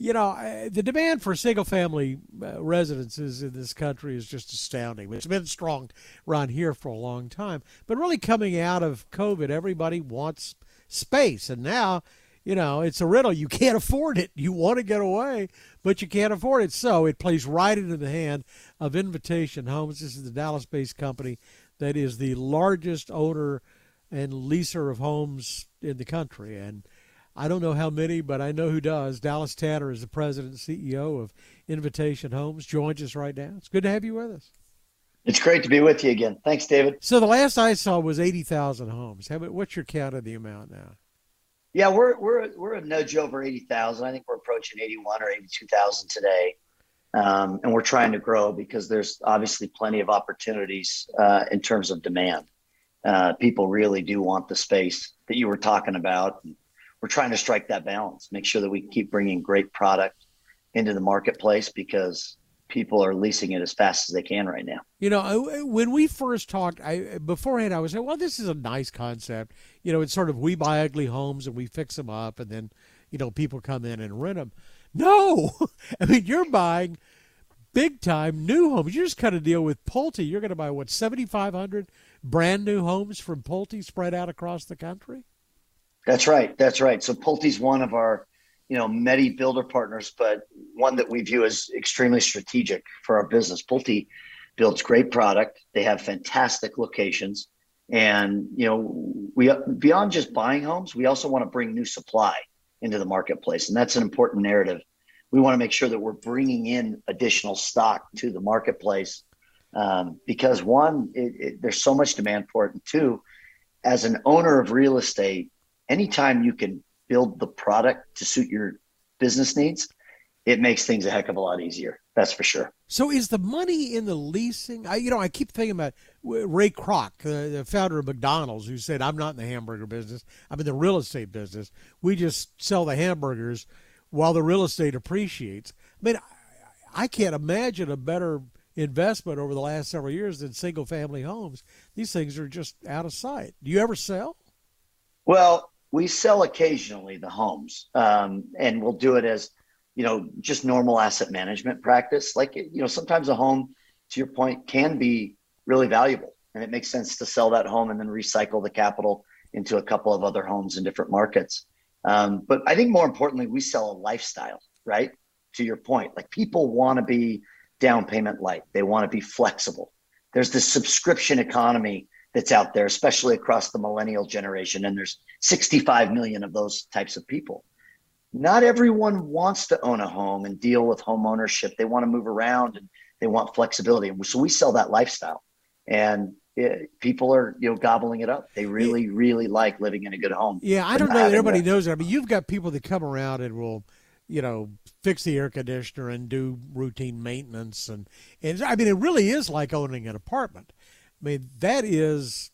you know, the demand for single family uh, residences in this country is just astounding. It's been strong around here for a long time. But really, coming out of COVID, everybody wants space. And now, you know, it's a riddle. You can't afford it. You want to get away, but you can't afford it. So it plays right into the hand of Invitation Homes. This is the Dallas based company that is the largest owner and leaser of homes in the country. And I don't know how many, but I know who does. Dallas Tanner is the president and CEO of Invitation Homes. Joins us right now. It's good to have you with us. It's great to be with you again. Thanks, David. So the last I saw was eighty thousand homes. What's your count of the amount now? Yeah, we're we're we're a nudge over eighty thousand. I think we're approaching eighty one or eighty two thousand today, um, and we're trying to grow because there's obviously plenty of opportunities uh, in terms of demand. Uh, people really do want the space that you were talking about. We're trying to strike that balance, make sure that we keep bringing great product into the marketplace because people are leasing it as fast as they can right now. You know, when we first talked, I beforehand I was saying, well, this is a nice concept. You know, it's sort of we buy ugly homes and we fix them up, and then you know people come in and rent them. No, I mean you're buying big time new homes. You just cut a deal with Pulte. You're going to buy what seventy five hundred brand new homes from Pulte spread out across the country. That's right. That's right. So Pulte's one of our you know, many builder partners, but one that we view as extremely strategic for our business. Pulte builds great product. They have fantastic locations. And, you know, we beyond just buying homes, we also want to bring new supply into the marketplace. And that's an important narrative. We want to make sure that we're bringing in additional stock to the marketplace um, because one, it, it, there's so much demand for it. And two, as an owner of real estate, anytime you can build the product to suit your business needs, it makes things a heck of a lot easier. That's for sure. So, is the money in the leasing? I, you know, I keep thinking about Ray Kroc, uh, the founder of McDonald's, who said, "I'm not in the hamburger business. I'm in the real estate business. We just sell the hamburgers while the real estate appreciates." I mean, I, I can't imagine a better investment over the last several years than single family homes. These things are just out of sight. Do you ever sell? Well, we sell occasionally the homes, um, and we'll do it as you know just normal asset management practice. Like you know, sometimes a home, to your point, can be really valuable, and it makes sense to sell that home and then recycle the capital into a couple of other homes in different markets. Um, but I think more importantly, we sell a lifestyle, right? To your point, like people want to be down payment light, they want to be flexible. There's this subscription economy that's out there, especially across the millennial generation. And there's 65 million of those types of people. Not everyone wants to own a home and deal with home ownership. They want to move around and they want flexibility. And so we sell that lifestyle. And it, people are you know gobbling it up. They really really like living in a good home. Yeah, I don't know that everybody knows that. I mean, you've got people that come around and will, you know, fix the air conditioner and do routine maintenance and and I mean it really is like owning an apartment. I mean, that is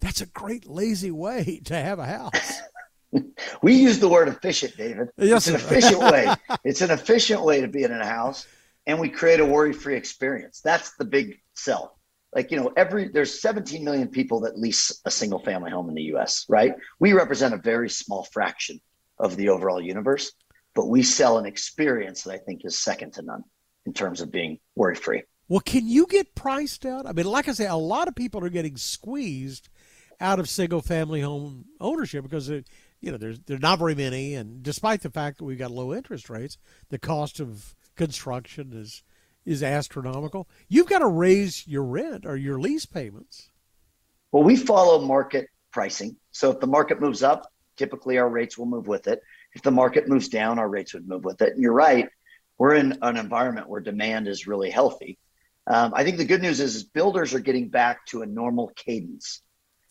that's a great lazy way to have a house. we use the word efficient, David. Yes, it's an efficient way. It's an efficient way to be in a house, and we create a worry-free experience. That's the big sell. Like you know, every there's 17 million people that lease a single-family home in the U.S. Right? We represent a very small fraction of the overall universe, but we sell an experience that I think is second to none in terms of being worry-free. Well, can you get priced out? I mean, like I say, a lot of people are getting squeezed out of single family home ownership because it, you know there's there's not very many, and despite the fact that we've got low interest rates, the cost of construction is is astronomical. You've got to raise your rent or your lease payments. Well, we follow market pricing. So if the market moves up, typically our rates will move with it. If the market moves down, our rates would move with it. And you're right, we're in an environment where demand is really healthy. Um, I think the good news is, is builders are getting back to a normal cadence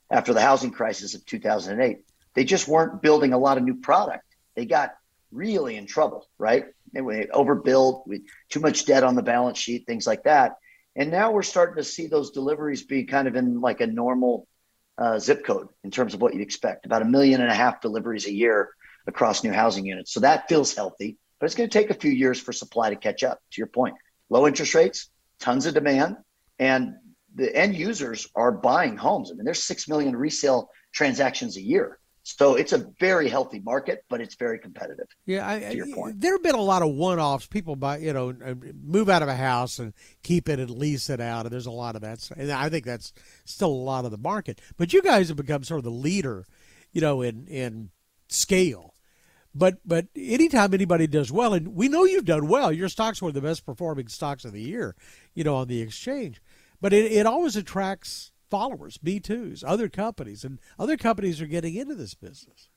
after the housing crisis of 2008. They just weren't building a lot of new product. They got really in trouble, right? They overbuilt with too much debt on the balance sheet, things like that. And now we're starting to see those deliveries be kind of in like a normal uh, zip code in terms of what you'd expect about a million and a half deliveries a year across new housing units. So that feels healthy, but it's going to take a few years for supply to catch up, to your point. Low interest rates, tons of demand, and the end users are buying homes. I mean, there's six million resale transactions a year. So it's a very healthy market, but it's very competitive. Yeah, I, there have been a lot of one-offs. People buy, you know, uh, move out of a house and keep it and lease it out, and there's a lot of that. And I think that's still a lot of the market. But you guys have become sort of the leader, you know, in in scale. But but anytime anybody does well, and we know you've done well, your stocks were the best performing stocks of the year, you know, on the exchange. But it, it always attracts followers, B2s, other companies, and other companies are getting into this business.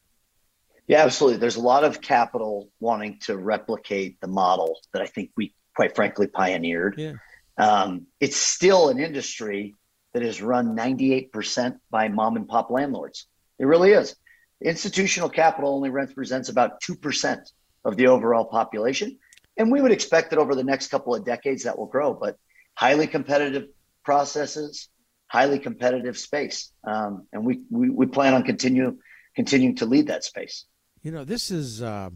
Yeah, absolutely. There's a lot of capital wanting to replicate the model that I think we, quite frankly, pioneered. Yeah. Um, it's still an industry that is run 98% by mom and pop landlords. It really is. Institutional capital only represents about 2% of the overall population. And we would expect that over the next couple of decades that will grow, but highly competitive processes, highly competitive space, um, and we, we we plan on continue continuing to lead that space. You know, this is, uh,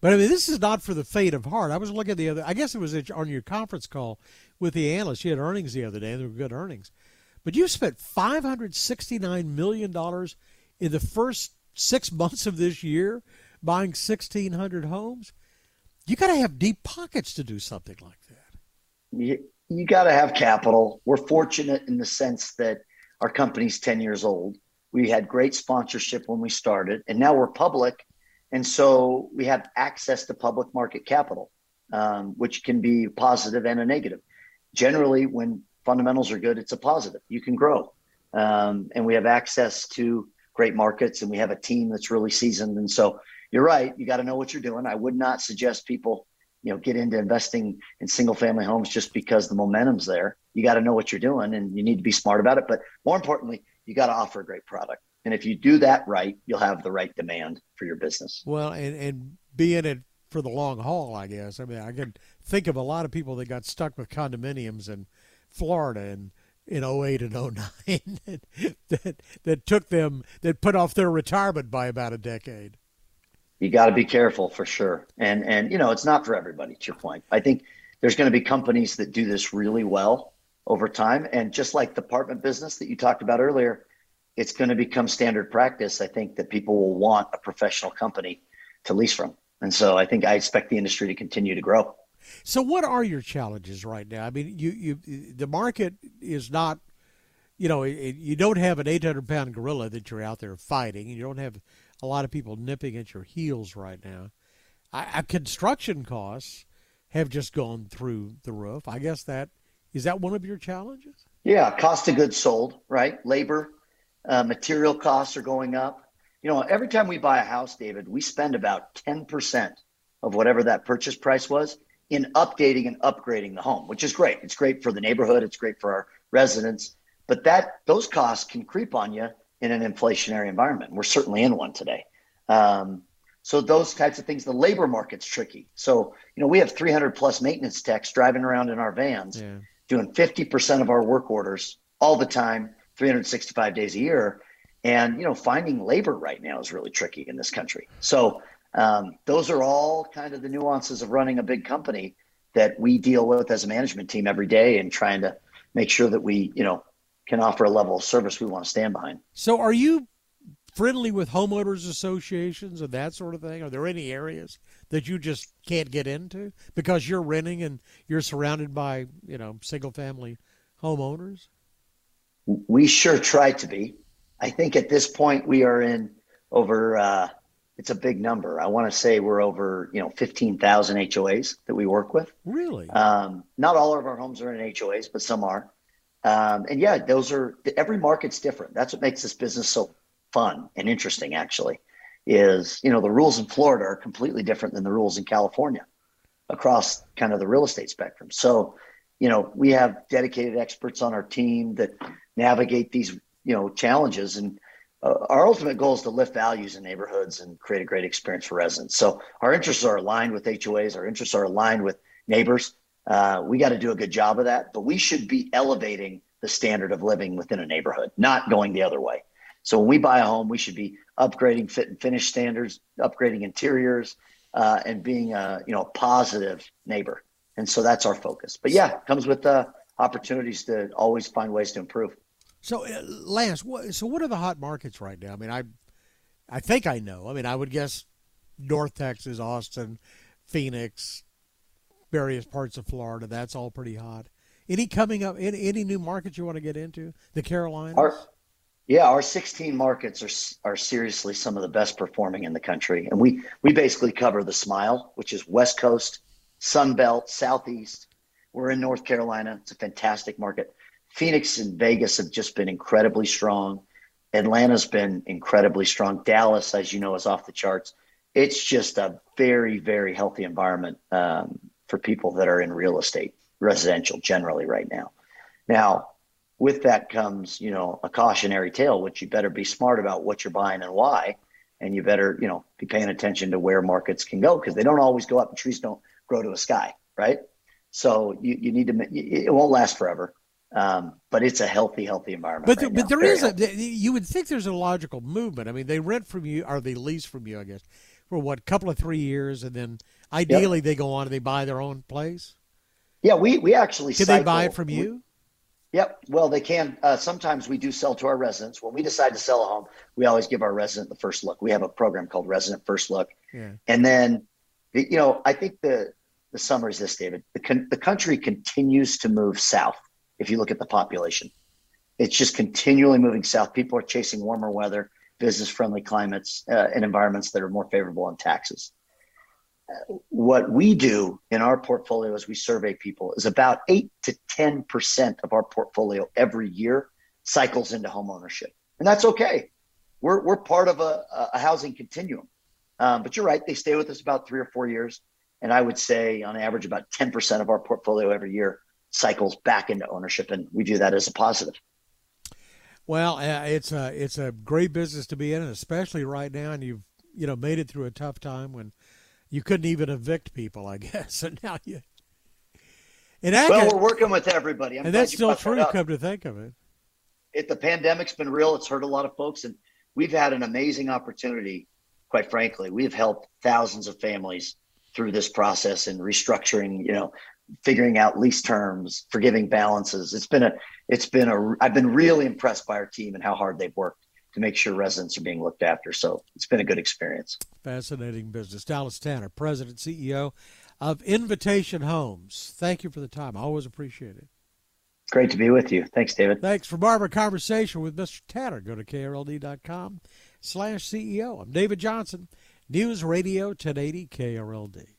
but I mean, this is not for the faint of heart. I was looking at the other, I guess it was on your conference call with the analyst. You had earnings the other day, and they were good earnings. But you spent five hundred sixty nine million dollars in the first six months of this year buying sixteen hundred homes. You got to have deep pockets to do something like that you you got to have capital. We're fortunate in the sense that our company's 10 years old. We had great sponsorship when we started, and now we're public. And so we have access to public market capital, um, which can be positive and a negative. Generally, when fundamentals are good, it's a positive. You can grow. Um, and we have access to great markets, and we have a team that's really seasoned. And so you're right. You got to know what you're doing. I would not suggest people you know get into investing in single family homes just because the momentum's there you got to know what you're doing and you need to be smart about it but more importantly you got to offer a great product and if you do that right you'll have the right demand for your business well and and be in it for the long haul i guess i mean i can think of a lot of people that got stuck with condominiums in florida and in 08 and 09 that, that that took them that put off their retirement by about a decade you got to be careful for sure. And and you know, it's not for everybody. To your point, I think there's going to be companies that do this really well over time. And just like the apartment business that you talked about earlier, it's going to become standard practice. I think that people will want a professional company to lease from. And so I think I expect the industry to continue to grow. So what are your challenges right now? I mean, you you the market is not you know, it, you don't have an 800 pound gorilla that you're out there fighting. You don't have a lot of people nipping at your heels right now. I, construction costs have just gone through the roof. I guess that is that one of your challenges. Yeah, cost of goods sold, right? Labor, uh, material costs are going up. You know, every time we buy a house, David, we spend about ten percent of whatever that purchase price was in updating and upgrading the home, which is great. It's great for the neighborhood. It's great for our residents. But that those costs can creep on you in an inflationary environment. We're certainly in one today. Um, so those types of things, the labor market's tricky. So, you know, we have 300 plus maintenance techs driving around in our vans yeah. doing 50% of our work orders all the time, 365 days a year. And, you know, finding labor right now is really tricky in this country. So um, those are all kind of the nuances of running a big company that we deal with as a management team every day and trying to make sure that we, you know, can offer a level of service we want to stand behind. So, are you friendly with homeowners associations and that sort of thing? Are there any areas that you just can't get into because you're renting and you're surrounded by you know single family homeowners? We sure try to be. I think at this point we are in over. Uh, it's a big number. I want to say we're over, you know, 15,000 HOAs that we work with. Really? Um, not all of our homes are in HOAs, but some are. Um, and yeah, those are every market's different. That's what makes this business so fun and interesting. Actually, is you know the rules in Florida are completely different than the rules in California across kind of the real estate spectrum. So, you know, we have dedicated experts on our team that navigate these you know challenges and. Uh, our ultimate goal is to lift values in neighborhoods and create a great experience for residents. So our interests are aligned with HOAs. Our interests are aligned with neighbors. Uh, we got to do a good job of that, but we should be elevating the standard of living within a neighborhood, not going the other way. So when we buy a home, we should be upgrading fit and finish standards, upgrading interiors, uh, and being a you know positive neighbor. And so that's our focus. But yeah, comes with uh, opportunities to always find ways to improve. So, uh, Lance, what, so what are the hot markets right now? I mean, I I think I know. I mean, I would guess North Texas, Austin, Phoenix, various parts of Florida. That's all pretty hot. Any coming up? Any, any new markets you want to get into? The Carolinas. Our, yeah, our 16 markets are are seriously some of the best performing in the country, and we we basically cover the Smile, which is West Coast, Sun Belt, Southeast. We're in North Carolina. It's a fantastic market. Phoenix and Vegas have just been incredibly strong. Atlanta's been incredibly strong. Dallas, as you know, is off the charts. It's just a very, very healthy environment um, for people that are in real estate, residential generally right now. Now, with that comes, you know, a cautionary tale, which you better be smart about what you're buying and why. And you better, you know, be paying attention to where markets can go because they don't always go up and trees don't grow to a sky, right? So you, you need to, it won't last forever. Um, but it's a healthy, healthy environment. But, right but there Very is healthy. a, you would think there's a logical movement. I mean, they rent from you, or they lease from you, I guess, for what, couple of three years, and then ideally they go on and they buy their own place. Yeah, we, we actually Can they buy it from We- you? Yep. Well, they can. Uh, sometimes we do sell to our residents. When we decide to sell a home, we always give our resident the first look. We have a program called Resident First Look, Yeah. and then, you know, I think the the summary is this, David. The con- the country continues to move south. If you look at the population, it's just continually moving south. People are chasing warmer weather, business friendly climates, uh, and environments that are more favorable on taxes. What we do in our portfolio as we survey people is about 8 to 10% of our portfolio every year cycles into home ownership and that's okay. We're, we're part of a, a housing continuum. Um, but you're right they stay with us about three or four years. And i would say on average about 10% of our portfolio every year cycles back into ownership and we view that as a positive Well, uh, it's a it's a great business to be in, and especially right now. And you've you know made it through a tough time when you couldn't even evict people, I guess. And now you. And, well we're working with everybody I'm and that's still brought that true. Come to think of it. it, the pandemic's been real. It's hurt a lot of folks, and we've had an amazing opportunity. Quite frankly, we've helped thousands of families through this process and restructuring. You know, figuring out lease terms, forgiving balances. It's been a, it's been a. I've been really impressed by our team and how hard they've worked to make sure residents are being looked after. So it's been a good experience. Fascinating business. Dallas Tanner, President, CEO of Invitation Homes. Thank you for the time. I always appreciate it. Great to be with you. Thanks, David. Thanks for Barbara Conversation with Mr. Tanner. Go to krld.com slash CEO. I'm David Johnson, News Radio 1080 KRLD.